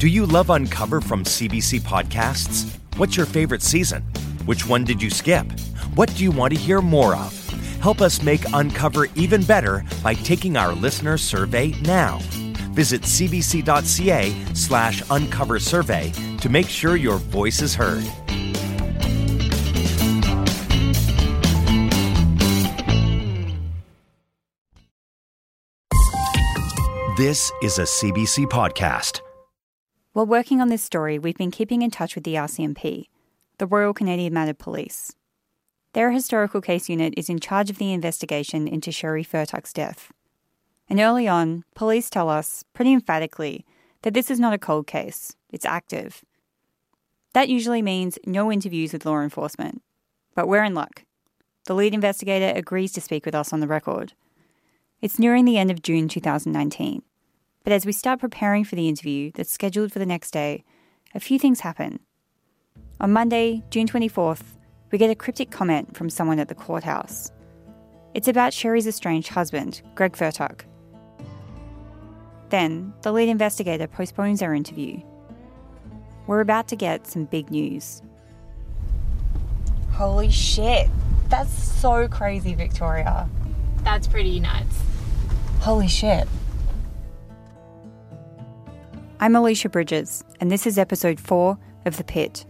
Do you love Uncover from CBC Podcasts? What's your favorite season? Which one did you skip? What do you want to hear more of? Help us make Uncover even better by taking our listener survey now. Visit cbc.ca slash uncover survey to make sure your voice is heard. This is a CBC podcast. While working on this story, we've been keeping in touch with the RCMP, the Royal Canadian Mounted Police. Their historical case unit is in charge of the investigation into Sheree Fertuck's death. And early on, police tell us, pretty emphatically, that this is not a cold case, it's active. That usually means no interviews with law enforcement. But we're in luck. The lead investigator agrees to speak with us on the record. It's nearing the end of June 2019. But as we start preparing for the interview that's scheduled for the next day, a few things happen. On Monday, June 24th, we get a cryptic comment from someone at the courthouse. It's about Sheree's estranged husband, Greg Fertuck. Then, the lead investigator postpones our interview. We're about to get some big news. Holy shit! That's so crazy, Victoria. That's pretty nuts. Holy shit. I'm Alicia Bridges, and this is episode 4 of The Pit.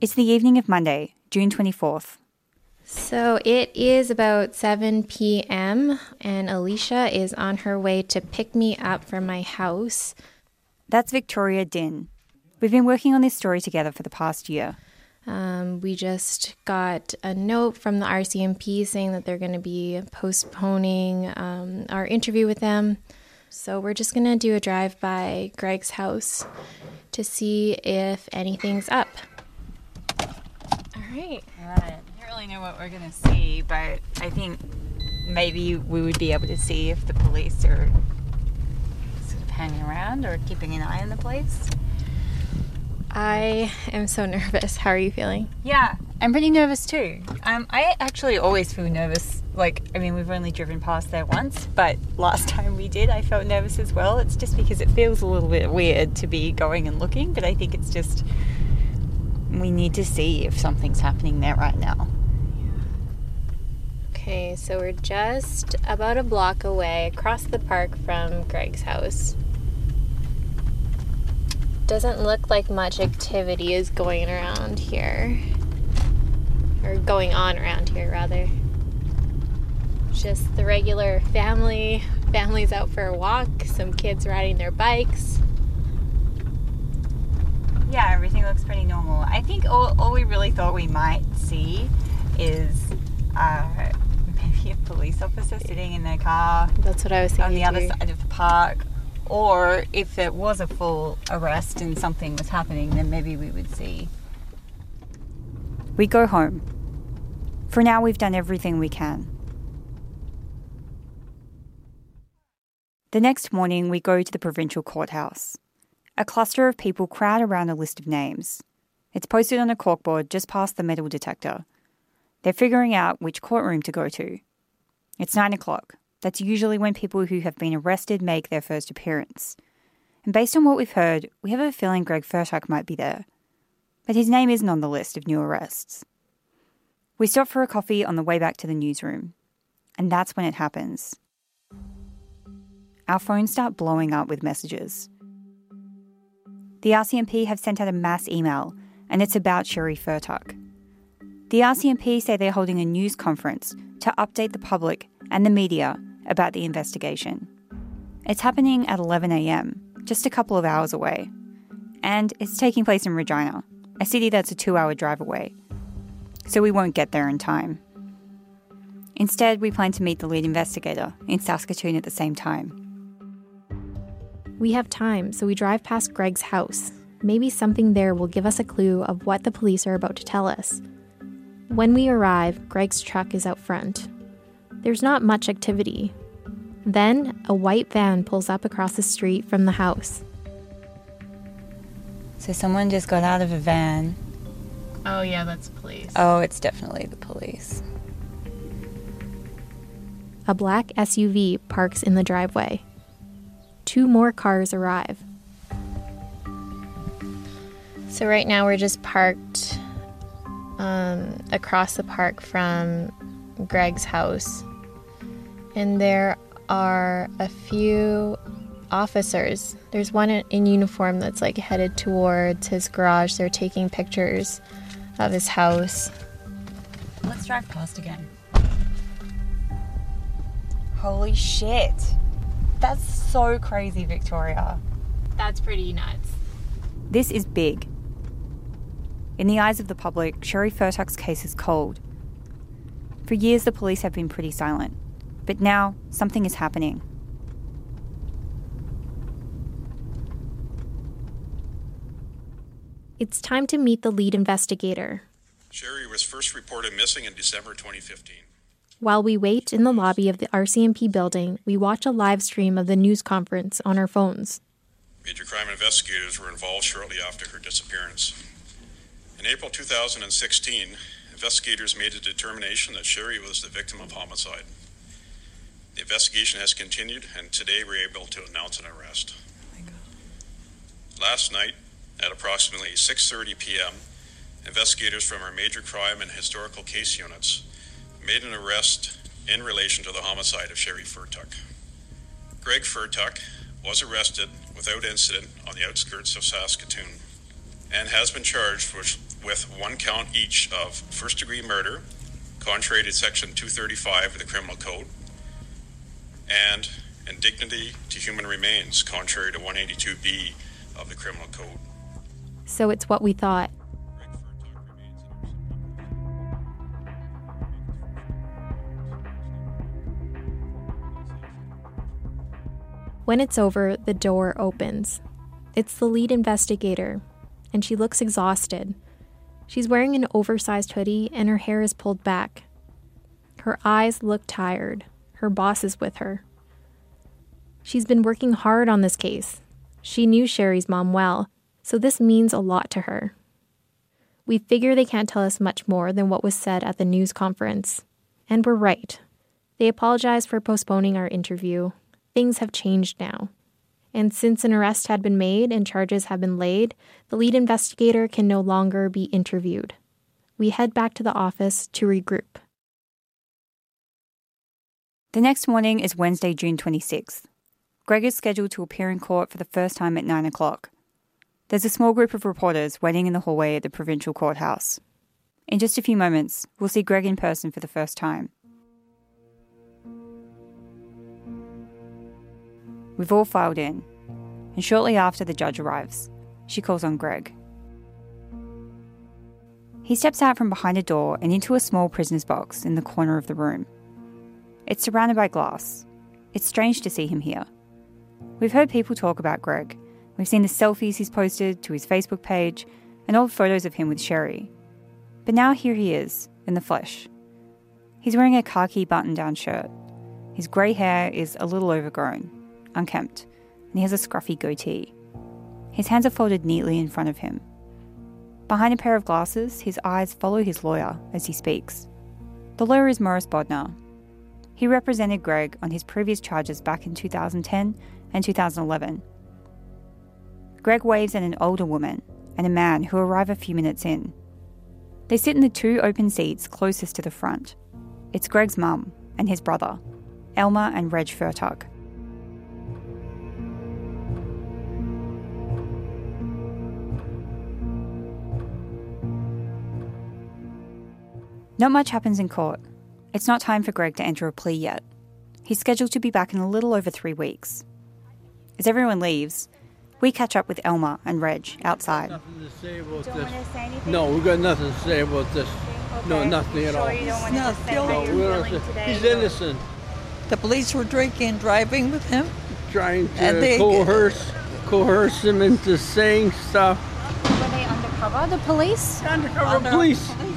It's the evening of Monday, June 24th. So it is about 7 p.m., and Alicia is on her way to pick me up from my house. That's Victoria Dinh. We've been working on this story together for the past year. Um, we just got a note from the RCMP saying that they're going to be postponing um, our interview with them. So we're just going to do a drive by Greg's house to see if anything's up. All right. All right. I don't really know what we're going to see, but I think maybe we would be able to see if the police are sort of hanging around or keeping an eye on the place. I am so nervous. How are you feeling? Yeah, I'm pretty nervous too. Um, I actually always feel nervous. Like, I mean, we've only driven past there once, but last time we did, I felt nervous as well. It's just because it feels a little bit weird to be going and looking, but I think it's just we need to see if something's happening there right now. Okay, so we're just about a block away across the park from Greg's house doesn't look like much activity is going around here. Or going on around here, rather. Just the regular family. Families out for a walk, some kids riding their bikes. Yeah, everything looks pretty normal. I think all, all we really thought we might see is uh, maybe a police officer sitting in their car. That's what I was thinking. On the too. other side of the park or if it was a full arrest and something was happening, then maybe we would see. We go home. For now, we've done everything we can. The next morning, we go to the provincial courthouse. A cluster of people crowd around a list of names. It's posted on a corkboard just past the metal detector. They're figuring out which courtroom to go to. It's nine o'clock. That's usually when people who have been arrested make their first appearance. And based on what we've heard, we have a feeling Greg Fertuck might be there. But his name isn't on the list of new arrests. We stop for a coffee on the way back to the newsroom. And that's when it happens. Our phones start blowing up with messages. The RCMP have sent out a mass email, and it's about Sheree Fertuck. The RCMP say they're holding a news conference to update the public and the media about the investigation. It's happening at 11am, just a couple of hours away. And it's taking place in Regina, a city that's a two hour drive away. So we won't get there in time. Instead, we plan to meet the lead investigator in Saskatoon at the same time. We have time, so we drive past Greg's house. Maybe something there will give us a clue of what the police are about to tell us. When we arrive, Greg's truck is out front, there's not much activity. Then a white van pulls up across the street from the house. So someone just got out of a van, Oh, yeah, that's police. Oh, it's definitely the police. A black SUV parks in the driveway. Two more cars arrive. So, right now, we're just parked um, across the park from Greg's house. And there are a few officers. There's one in uniform that's like headed towards his garage. They're taking pictures of his house. Let's drive past again. Holy shit. That's so crazy, Victoria. That's pretty nuts. This is big. In the eyes of the public, Sheree Fertuck's case is cold. For years, the police have been pretty silent. But now, something is happening. It's time to meet the lead investigator. Sheree was first reported missing in December 2015. While we wait in the lobby of the RCMP building, we watch a live stream of the news conference on our phones. Major crime investigators were involved shortly after her disappearance. In April 2016, investigators made a determination that Sheree was the victim of homicide. The investigation has continued, and today we're able to announce an arrest. Last night, at approximately 6:30 p.m., investigators from our major crime and historical case units made an arrest in relation to the homicide of Sheree Fertuck. Greg Fertuck was arrested without incident on the outskirts of Saskatoon and has been charged with, with one count each of first degree murder, contrary to Section 235 of the Criminal Code, and indignity to human remains, contrary to 182B of the Criminal Code. So it's what we thought. When it's over, the door opens. It's the lead investigator, and she looks exhausted. She's wearing an oversized hoodie and her hair is pulled back. Her eyes look tired. Her boss is with her. She's been working hard on this case. She knew Sheree's mom well, so this means a lot to her. We figure they can't tell us much more than what was said at the news conference. And we're right. They apologized for postponing our interview. Things have changed now. And since an arrest had been made and charges have been laid, the lead investigator can no longer be interviewed. We head back to the office to regroup. The next morning is Wednesday, June 26th. Greg is scheduled to appear in court for the first time at 9 o'clock. There's a small group of reporters waiting in the hallway at the provincial courthouse. In just a few moments, we'll see Greg in person for the first time. We've all filed in, and shortly after the judge arrives, she calls on Greg. He steps out from behind a door and into a small prisoner's box in the corner of the room. It's surrounded by glass. It's strange to see him here. We've heard people talk about Greg. We've seen the selfies he's posted to his Facebook page and old photos of him with Sheree. But now here he is, in the flesh. He's wearing a khaki button down shirt. His grey hair is a little overgrown, unkempt, and he has a scruffy goatee. His hands are folded neatly in front of him. Behind a pair of glasses, his eyes follow his lawyer as he speaks. The lawyer is Morris Bodnar. He represented Greg on his previous charges back in 2010 and 2011. Greg waves at an older woman and a man who arrive a few minutes in. They sit in the two open seats closest to the front. It's Greg's mum and his brother, Elma and Reg Fertuck. Not much happens in court. It's not time for Greg to enter a plea yet. He's scheduled to be back in a little over three weeks. As everyone leaves, we catch up with Elma and Reg outside. Nothing to say about Don't this. want to say anything? No, we've got nothing to say about this. No, nothing at all. you don't No, just say Phil- how No, you're we don't feeling say- today? He's innocent. The police were drinking, and driving with him. Trying And to they- coerce, coerce him into saying stuff. Were they undercover, the police? Undercover oh, police.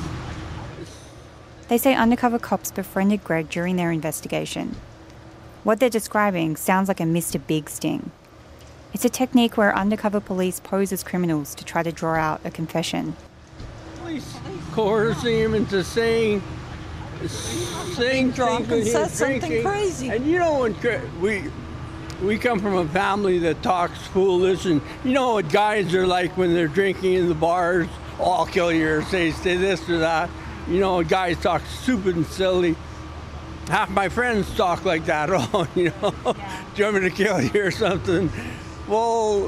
They say undercover cops befriended Greg during their investigation. What they're describing sounds like a Mr. Big sting. It's a technique where undercover police pose as criminals to try to draw out a confession. police coercing him into saying saying drunk and he said something drinking. crazy. And you know when we we come from a family that talks foolish, and you know what guys are like when they're drinking in the bars. Oh, I'll kill you, or say say this or that. You know, guys talk stupid and silly. Half my friends talk like that. Oh, you know, do you want me to kill you or something? Well,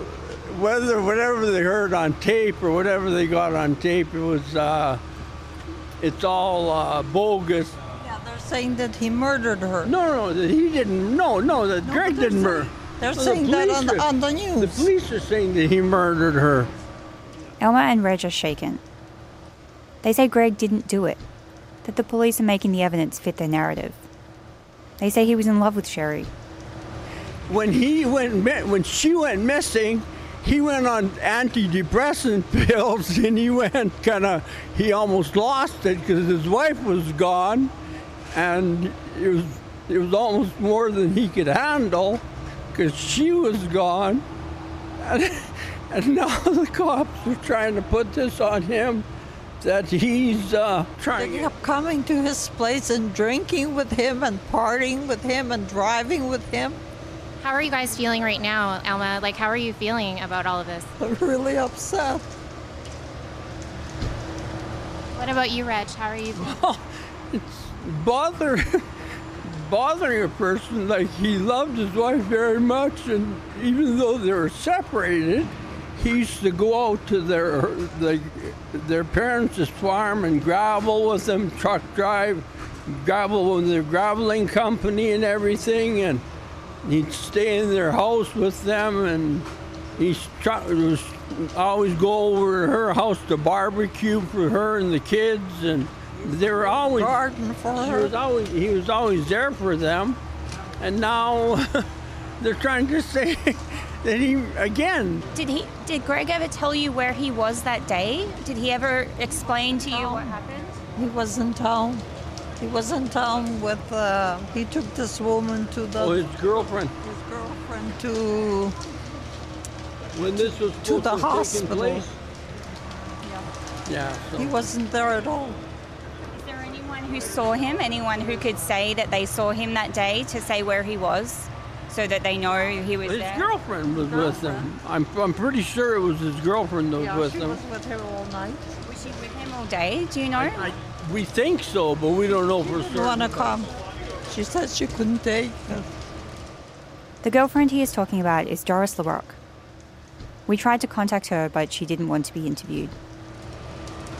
whether whatever they heard on tape or whatever they got on tape, it was uh, it's all uh, bogus. Yeah, they're saying that he murdered her. No, no, that he didn't. No, no, that Greg didn't murder. they're the saying that on the- are- on the news. The police are saying that he murdered her. Elma and Reg are shaken. They say Greg didn't do it, that the police are making the evidence fit their narrative. They say he was in love with Sheree. When he went, when she went missing, he went on antidepressant pills, and he went kind of. He almost lost it because his wife was gone, and it was it was almost more than he could handle because she was gone, and, and now the cops are trying to put this on him that he's uh, trying. They kept coming to his place and drinking with him and partying with him and driving with him. How are you guys feeling right now, Alma? Like, how are you feeling about all of this? I'm really upset. What about you, Reg? How are you feeling? bother bothering a person like he loved his wife very much and even though they were separated he used to go out to their the, their parents' farm and gravel with them truck drive gravel with their graveling company and everything and he'd stay in their house with them and he was always go over to her house to barbecue for her and the kids and they were always Garden for he her. was always he was always there for them, and now they're trying to say that he again. Did he? Did Greg ever tell you where he was that day? Did he ever explain to you what happened? He was in town. He was in town with. Uh, he took this woman to the Oh, his girlfriend his girlfriend to. when this was To the to hospital. place. Yeah. so- He wasn't there at all. Is there anyone who saw him? Anyone who could say that they saw him that day to say where he was, so that they know he was with His there? girlfriend was with him. I'm, I'm pretty sure it was his girlfriend that was Yeah, with she him. was with him all night. Was she with him all day? Do you know? I, we think so, but we don't know for Didn't certain. want to come. She said she couldn't take it. The girlfriend he is talking about is Doris LaRocque. We tried to contact her, but she didn't want to be interviewed.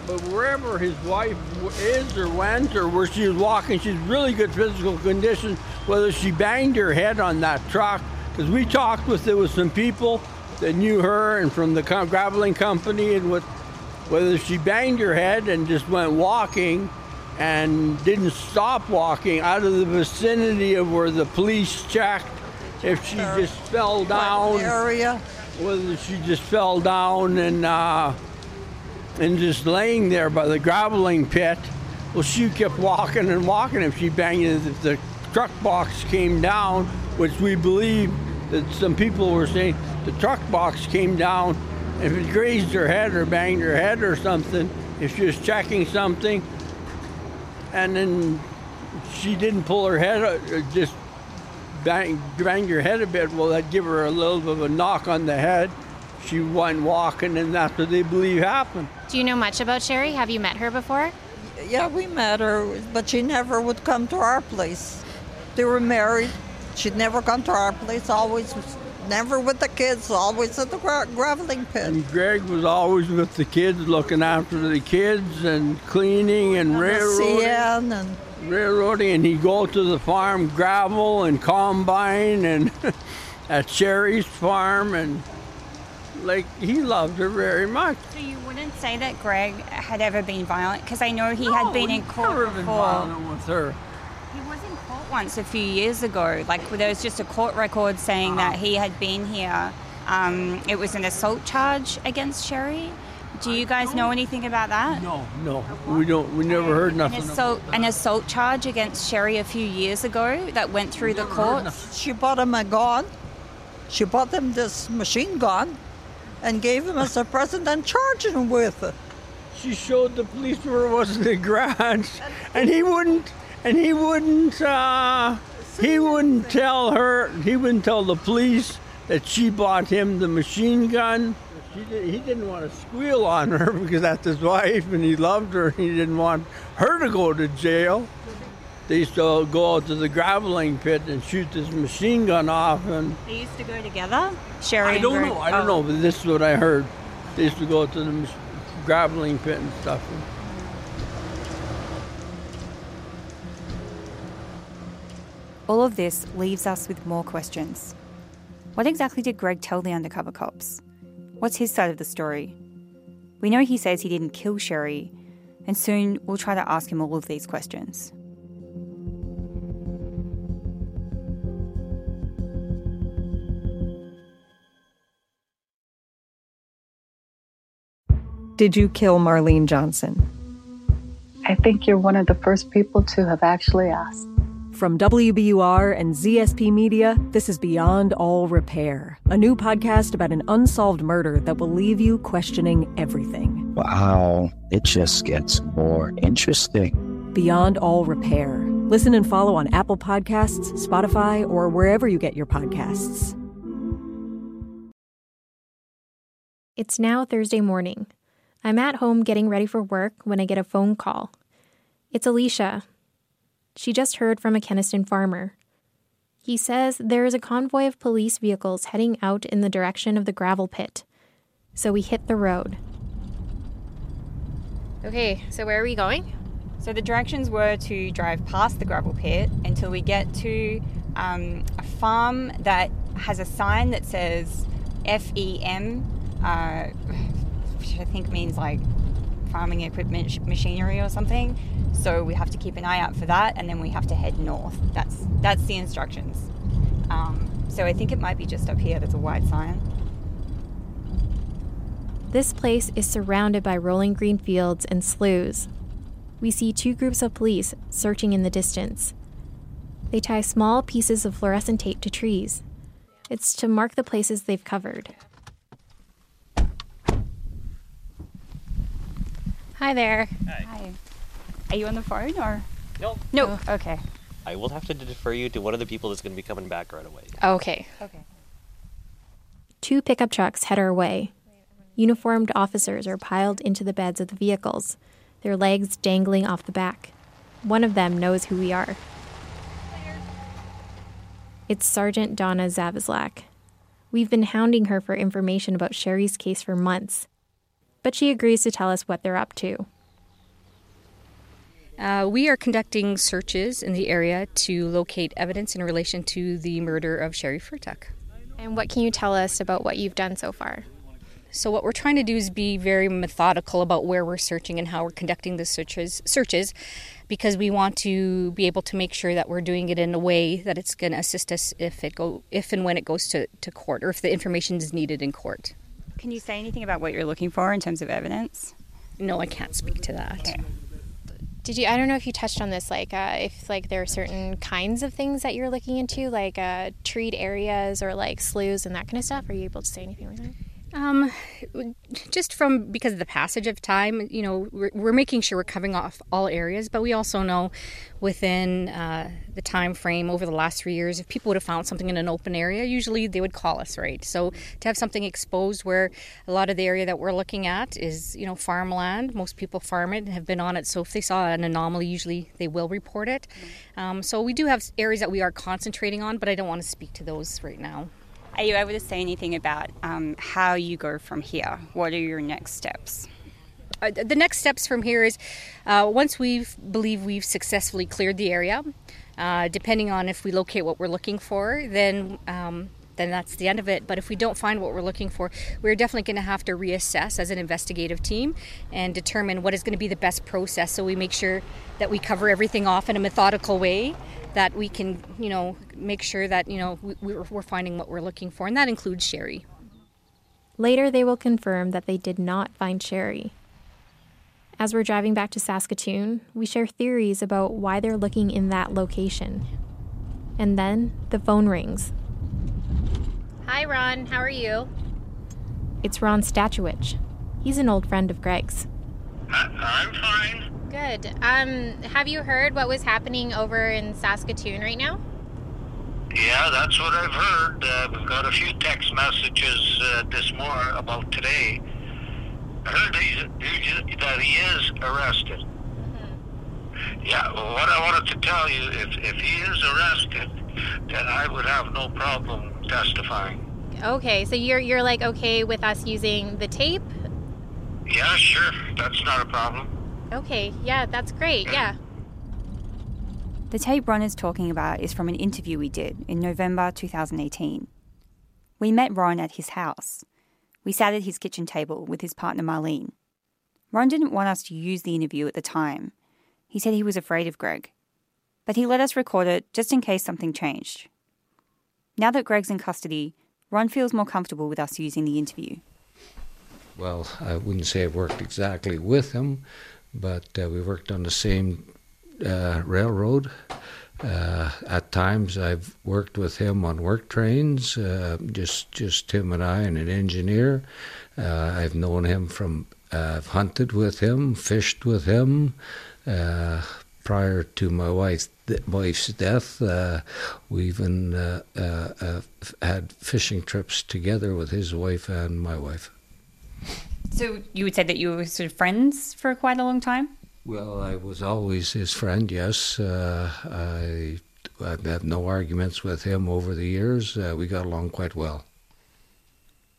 But wherever his wife is or went or where she was walking, she's really good physical condition. Whether she banged her head on that truck, because we talked with there was some people that knew her and from the graveling company, and what whether she banged her head and just went walking and didn't stop walking out of the vicinity of where the police checked. If she just fell down, area. whether she just fell down and uh, and just laying there by the graveling pit. Well, she kept walking and walking. If she banged it, if the truck box came down, which we believe that some people were saying the truck box came down, if it grazed her head or banged her head or something, if she was checking something, and then she didn't pull her head, uh, uh, just bang, banged her head a bit, well, that'd give her a little bit of a knock on the head. She went walking, and that's what they believe happened. Do you know much about Sherry? Have you met her before? Yeah, we met her, but she never would come to our place. They were married. She'd never come to our place. Always, never with the kids. Always at the gra- graveling pit. And Greg was always with the kids, looking after the kids and cleaning and railroading. And railroading, and he'd go to the farm, gravel and combine, and at Sheree's farm, and like he loved her very much. So you wouldn't say that Greg had ever been violent? Because I know he had been in court Never been before. violent with her. He was in court once a few years ago. Like there was just a court record saying that he had been here. Um, it was an assault charge against Sheree. Do you guys know anything about that? No, no, we don't. We never heard An nothing. assault, about an assault charge against Sheree a few years ago that went through the courts. she bought him a gun. She bought him this machine gun and gave him as a present and charged him with it. she showed the police where it was in the garage, and he wouldn't, and he wouldn't, uh, he wouldn't tell her, he wouldn't tell the police that she bought him the machine gun. Did, he didn't want to squeal on her because that's his wife, and he loved her, and he didn't want her to go to jail. They used to go out to the graveling pit and shoot this machine gun off, and They used to go together. Sheree. I don't know. I don't oh. know, but this is what I heard. They used to go to the graveling pit and stuff. All of this leaves us with more questions. What exactly did Greg tell the undercover cops? What's his side of the story? We know he says he didn't kill Sheree, and soon we'll try to ask him all of these questions. Did you kill Marlene Johnson? I think you're one of the first people to have actually asked. From WBUR and ZSP Media, this is Beyond All Repair, a new podcast about an unsolved murder that will leave you questioning everything. Wow, it just gets more interesting. Beyond All Repair. Listen and follow on Apple Podcasts, Spotify, or wherever you get your podcasts. It's now Thursday morning. I'm at home getting ready for work when I get a phone call. It's Alicia. She just heard from a Kenaston farmer. He says there is a convoy of police vehicles heading out in the direction of the gravel pit. So we hit the road. Okay, so where are we going? So the directions were to drive past the gravel pit until we get to um, a farm that has a sign that says FEM, uh, which I think means like farming equipment machinery or something. So we have to keep an eye out for that, and then we have to head north. That's that's the instructions. Um, so I think it might be just up here. There's a white sign. This place is surrounded by rolling green fields and sloughs. We see two groups of police searching in the distance. They tie small pieces of fluorescent tape to trees. It's to mark the places they've covered. Hi there. Hi. Are you on the phone or? No. No. Oh, okay. I will have to defer you to one of the people that's going to be coming back right away. Okay. Okay. Two pickup trucks head our way. Uniformed officers are piled into the beds of the vehicles, their legs dangling off the back. One of them knows who we are. It's Sergeant Donna Zavislak. We've been hounding her for information about Sheree's case for months, but she agrees to tell us what they're up to. Uh, we are conducting searches in the area to locate evidence in relation to the murder of Sheree Fertuck. And what can you tell us about what you've done so far? So what we're trying to do is be very methodical about where we're searching and how we're conducting the searches searches because we want to be able to make sure that we're doing it in a way that it's going to assist us if it go if and when it goes to, to court or if the information is needed in court. Can you say anything about what you're looking for in terms of evidence? No, I can't speak to that. Okay. Did you? I don't know if you touched on this, like uh, if like there are certain kinds of things that you're looking into, like uh, treed areas or like sloughs and that kind of stuff. Are you able to say anything like that? Um, just from because of the passage of time, you know, we're, we're making sure we're covering off all areas, but we also know within uh, the time frame over the last three years, if people would have found something in an open area, usually they would call us, right? So to have something exposed where a lot of the area that we're looking at is, you know, farmland. Most people farm it and have been on it. So if they saw an anomaly, usually they will report it. Um, so we do have areas that we are concentrating on, but I don't want to speak to those right now. Are you able to say anything about um, how you go from here? What are your next steps? Uh, the next steps from here is uh, once we believe we've successfully cleared the area, uh, depending on if we locate what we're looking for, then um, then that's the end of it. But if we don't find what we're looking for, we're definitely going to have to reassess as an investigative team and determine what is going to be the best process so we make sure that we cover everything off in a methodical way that we can, you know, make sure that, you know, we, we're finding what we're looking for. And that includes Sheree. Later, they will confirm that they did not find Sheree. As we're driving back to Saskatoon, we share theories about why they're looking in that location. And then the phone rings. Hi, Ron. How are you? It's Ron Statuich. He's an old friend of Greg's. I'm fine. Good. Um, have you heard what was happening over in Saskatoon right now? Yeah, that's what I've heard. Uh, we've got a few text messages uh, this morning about today. I heard that, that he is arrested. Mm-hmm. Yeah, well, what I wanted to tell you, if, if he is arrested, then I would have no problem testifying. Okay, so you're you're like okay with us using the tape? Yeah, sure. That's not a problem. Okay, yeah, that's great. Yeah. The tape Ron is talking about is from an interview we did in November 2018. We met Ron at his house. We sat at his kitchen table with his partner Marlene. Ron didn't want us to use the interview at the time. He said he was afraid of Greg. But he let us record it just in case something changed. Now that Greg's in custody, Ron feels more comfortable with us using the interview. Well, I wouldn't say I've worked exactly with him, but uh, we worked on the same uh, railroad. Uh, at times, I've worked with him on work trains, uh, just just him and I, and an engineer. Uh, I've known him from. I've hunted with him, fished with him. Uh, prior to my wife's wife's death, we even had fishing trips together with his wife and my wife. So you would say that you were sort of friends for quite a long time? Well, I was always his friend, yes. Uh, I, I've had no arguments with him over the years. Uh, we got along quite well.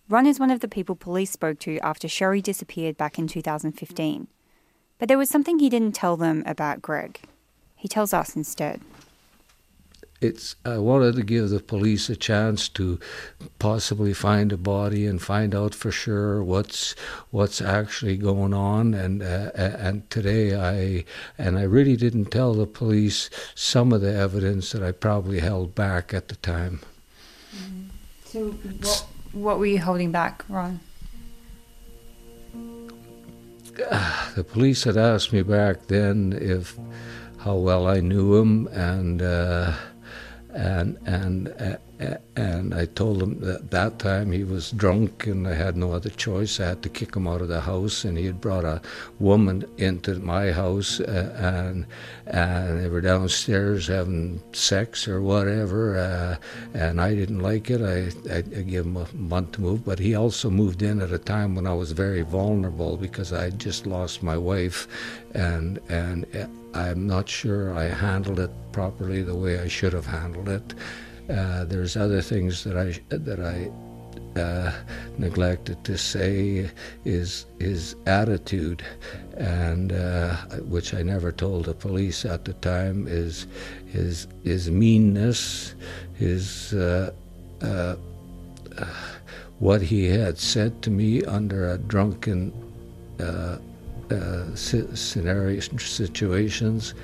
Ron is one of the people police spoke to after Sheree disappeared back in 2015. But there was something he didn't tell them about Greg. He tells us instead it's I wanted to give the police a chance to possibly find a body and find out for sure what's what's actually going on and uh, and today I and I really didn't tell the police some of the evidence that I probably held back at the time. Mm-hmm. So what what were you holding back, Ron? the police had asked me back then if how well I knew him and uh, and and uh, and I told him that that time he was drunk and I had no other choice. I had to kick him out of the house, and he had brought a woman into my house, uh, and and they were downstairs having sex or whatever, uh, and I didn't like it. I, I, I gave him a month to move, but he also moved in at a time when I was very vulnerable because I had just lost my wife, and and uh, I'm not sure I handled it properly the way I should have handled it. Uh, there's other things that I that I uh, neglected to say is his attitude, and uh, which I never told the police at the time is his his meanness, his uh, uh, what he had said to me under a drunken uh, scenario situations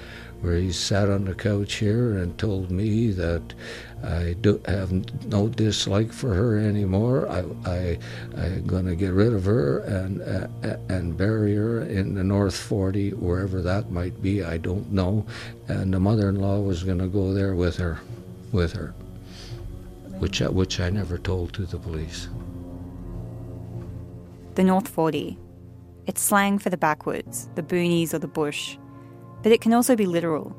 where he sat on the couch here and told me that I do have no dislike for her anymore. I, I, I'm going to get rid of her and uh, and bury her in the North 40, wherever that might be. I don't know. And the mother-in-law was going to go there with her, with her, which which I never told to the police. The North 40. It's slang for the backwoods, the boonies, or the bush but it can also be literal.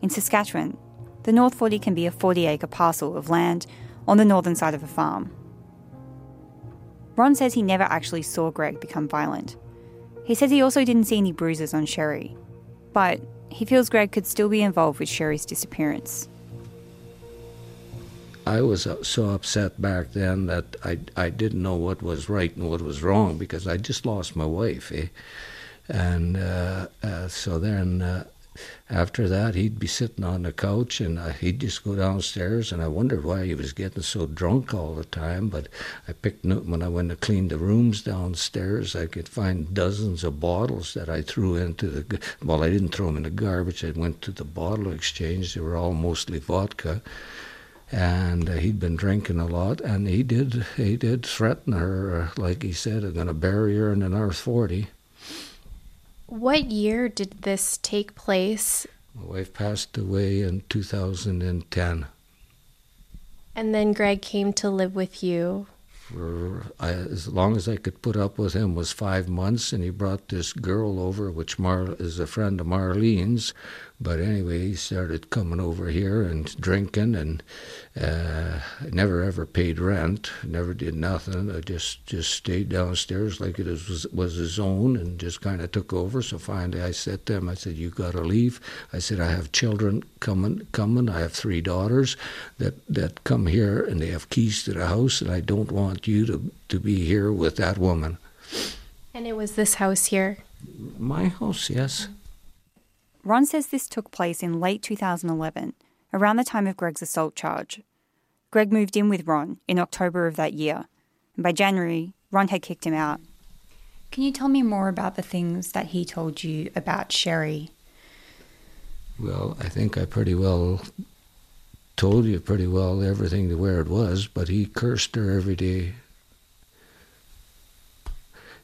In Saskatchewan, the North 40 can be a 40 acre parcel of land on the northern side of a farm. Ron says he never actually saw Greg become violent. He says he also didn't see any bruises on Sheree, but he feels Greg could still be involved with Sheree's disappearance. I was so upset back then that I, I didn't know what was right and what was wrong because I just lost my wife. Eh? And uh, uh, so then uh, after that, he'd be sitting on the couch and uh, he'd just go downstairs. And I wondered why he was getting so drunk all the time. But I picked when I went to clean the rooms downstairs, I could find dozens of bottles that I threw into the. Well, I didn't throw them in the garbage. I went to the bottle exchange. They were all mostly vodka and uh, he'd been drinking a lot, and he did he did threaten her, uh, like he said, I'm going to bury her in the North Forty. What year did this take place? My wife passed away in 2010. And then Greg came to live with you? For I, as long as I could put up with him was five months, and he brought this girl over, which Mar is a friend of Marlene's. But anyway, he started coming over here and drinking, and uh, never ever paid rent, never did nothing. I just just stayed downstairs like it was was his own, and just kind of took over. So finally, I said to him, I said, "You got to leave." I said, "I have children coming, coming. I have three daughters that that come here, and they have keys to the house, and I don't want you to to be here with that woman." And it was this house here. My house, yes. Ron says this took place in late 2011, around the time of Greg's assault charge. Greg moved in with Ron in October of that year, and by January, Ron had kicked him out. Can you tell me more about the things that he told you about Sheree? Well, I think I pretty well told you pretty well everything to where it was, but he cursed her every day.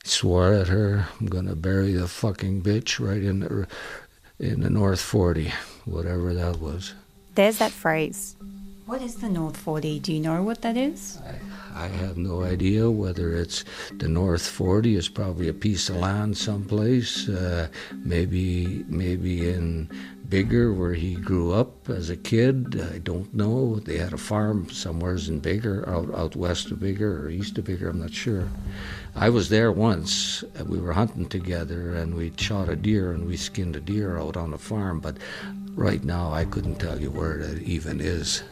Swore at her, I'm gonna bury the fucking bitch right in the in the North 40, whatever that was. There's that phrase. What is the North 40? Do you know what that is? I, I have no idea whether it's the North 40 is probably a piece of land someplace, uh, maybe maybe in Biggar where he grew up as a kid. I don't know. They had a farm somewheres in Biggar, out out west of Biggar or east of Biggar, I'm not sure. I was there once. We were hunting together and we shot a deer and we skinned a deer out on the farm. But right now, I couldn't tell you where it even is.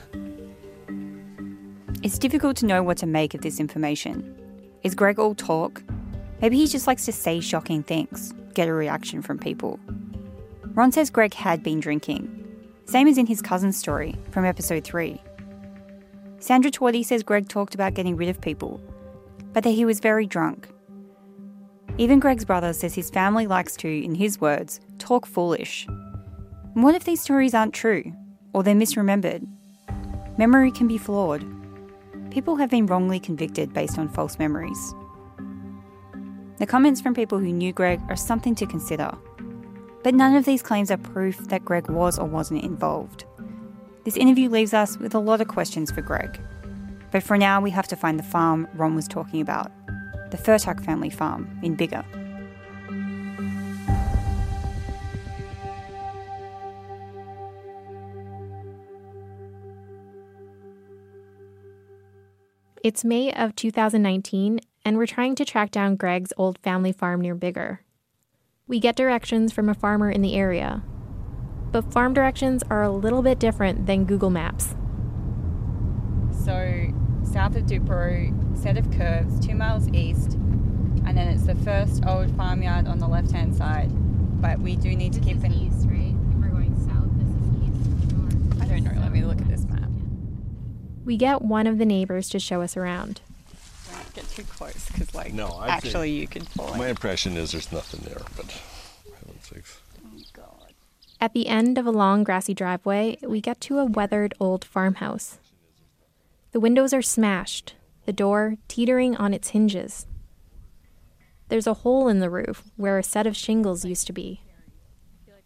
It's difficult to know what to make of this information. Is Greg all talk? Maybe he just likes to say shocking things, get a reaction from people. Ron says Greg had been drinking, same as in his cousin's story from episode 3. Sandra Tweedie says Greg talked about getting rid of people, but that he was very drunk. Even Greg's brother says his family likes to, in his words, talk foolish. And what if these stories aren't true, or they're misremembered? Memory can be flawed. People have been wrongly convicted based on false memories. The comments from people who knew Greg are something to consider. But none of these claims are proof that Greg was or wasn't involved. This interview leaves us with a lot of questions for Greg. But for now, we have to find the farm Ron was talking about the Fertuck family farm in Biggar. It's May of 2019, and we're trying to track down Greg's old family farm near Biggar. We get directions from a farmer in the area, but farm directions are a little bit different than Google Maps. So, south of Duperow, set of curves, two miles east, and then it's the first old farmyard on the left hand side. But we do need to keep an east, right? If we're going south, this is east. North. I don't know. Let me look at this map. We get one of the neighbors to show us around. Don't too close, because like No, I'd actually you could fall. My in. impression is there's nothing there, but heaven's sakes. At the end of a long grassy driveway, we get to a weathered old farmhouse. The windows are smashed, the door teetering on its hinges. There's a hole in the roof where a set of shingles used to be.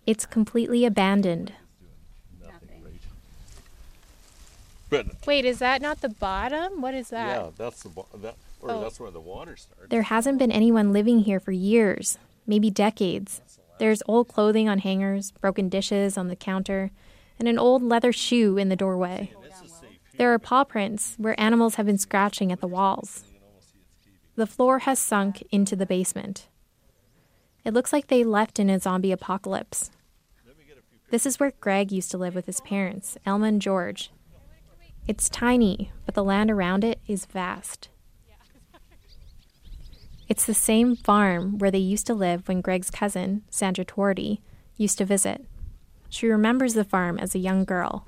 It's completely abandoned. But Wait, is that not the bottom? What is that? yeah, that's the wa- that or Oh. that's where the water starts. There hasn't been anyone living here for years, maybe decades. There's old clothing on hangers, broken dishes on the counter, and an old leather shoe in the doorway. There are paw prints where animals have been scratching at the walls. The floor has sunk into the basement. It looks like they left in a zombie apocalypse. This is where Greg used to live with his parents, Elma and George. It's tiny, but the land around it is vast. It's the same farm where they used to live when Greg's cousin, Sandra Tweedie, used to visit. She remembers the farm as a young girl.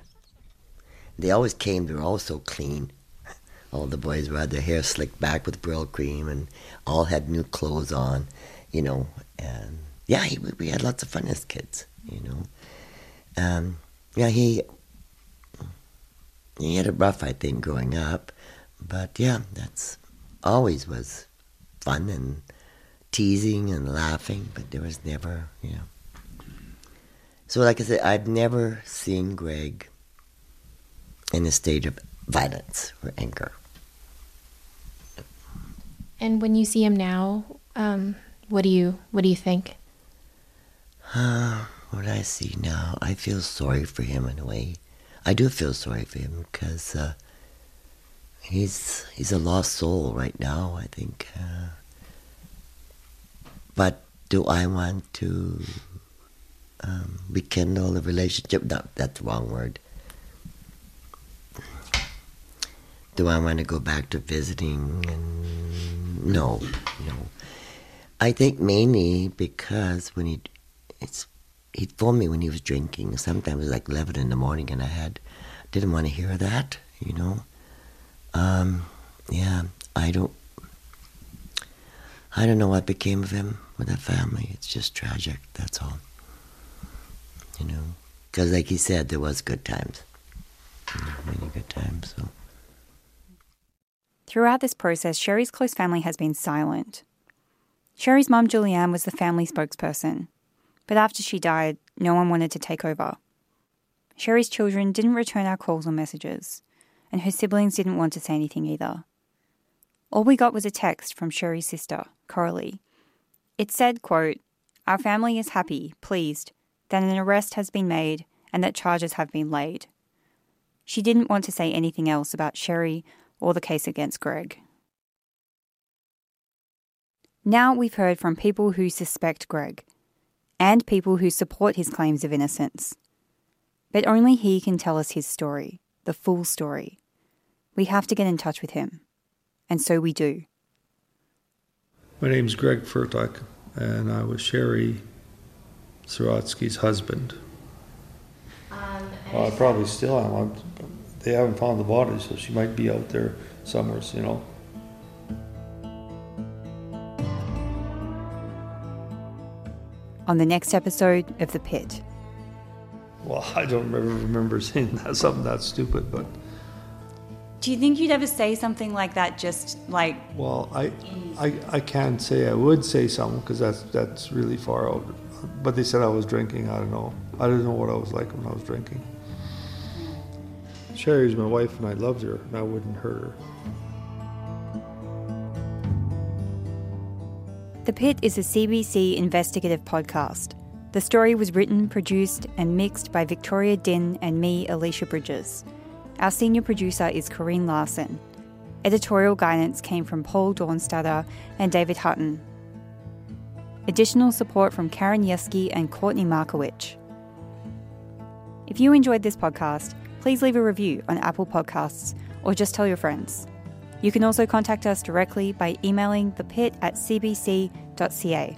They always came, they were all so clean. All the boys had their hair slicked back with Brylcreem and all had new clothes on, you know. And yeah, he, we had lots of fun as kids, you know. Um, yeah, he he had it rough, I think, growing up. But yeah, that's always was fun and teasing and laughing, but there was never, you know. So, like I said, I've never seen Greg in a state of violence or anger. And when you see him now, um, what do you what do you think? Uh, what I see now, I feel sorry for him in a way. I do feel sorry for him because uh, he's he's a lost soul right now. I think. Uh, but do I want to um, rekindle the relationship? No, that's the wrong word. Do I want to go back to visiting? And no, no. I think mainly because when he, it's, he'd phone me when he was drinking. Sometimes it was like eleven in the morning, and I had, didn't want to hear that. You know. Um, yeah, I don't. I don't know what became of him with that family. It's just tragic. That's all. You know, because like he said, there was good times. Many good times. So. Throughout this process, Sheree's close family has been silent. Sheree's mum, Julianne, was the family spokesperson, but after she died, no one wanted to take over. Sheree's children didn't return our calls or messages, and her siblings didn't want to say anything either. All we got was a text from Sheree's sister, Coralie. It said, quote, Our family is happy, pleased, that an arrest has been made and that charges have been laid. She didn't want to say anything else about Sheree or the case against Greg. Now we've heard from people who suspect Greg and people who support his claims of innocence. But only he can tell us his story, the full story. We have to get in touch with him. And so we do. My name's Greg Fertuck, and I was Sheree Sorotsky's husband. Um, well, I probably still am. I'm, they haven't found the body, so she might be out there somewhere, you know. On the next episode of The Pit. Well, I don't remember, remember saying that, something that stupid, but. Do you think you'd ever say something like that just like. Well, I, I, I can't say I would say something because that's, that's really far out. But they said I was drinking. I don't know. I didn't know what I was like when I was drinking. Sheree's my wife and I loved her and I wouldn't hurt her. The Pit is a CBC investigative podcast. The story was written, produced, and mixed by Victoria Dinh and me, Alicia Bridges. Our senior producer is Corrine Larson. Editorial guidance came from Paul Dornstatter and David Hutton. Additional support from Karen Yeski and Courtney Markowicz. If you enjoyed this podcast, please leave a review on Apple Podcasts or just tell your friends. You can also contact us directly by emailing thepit at cbc.ca.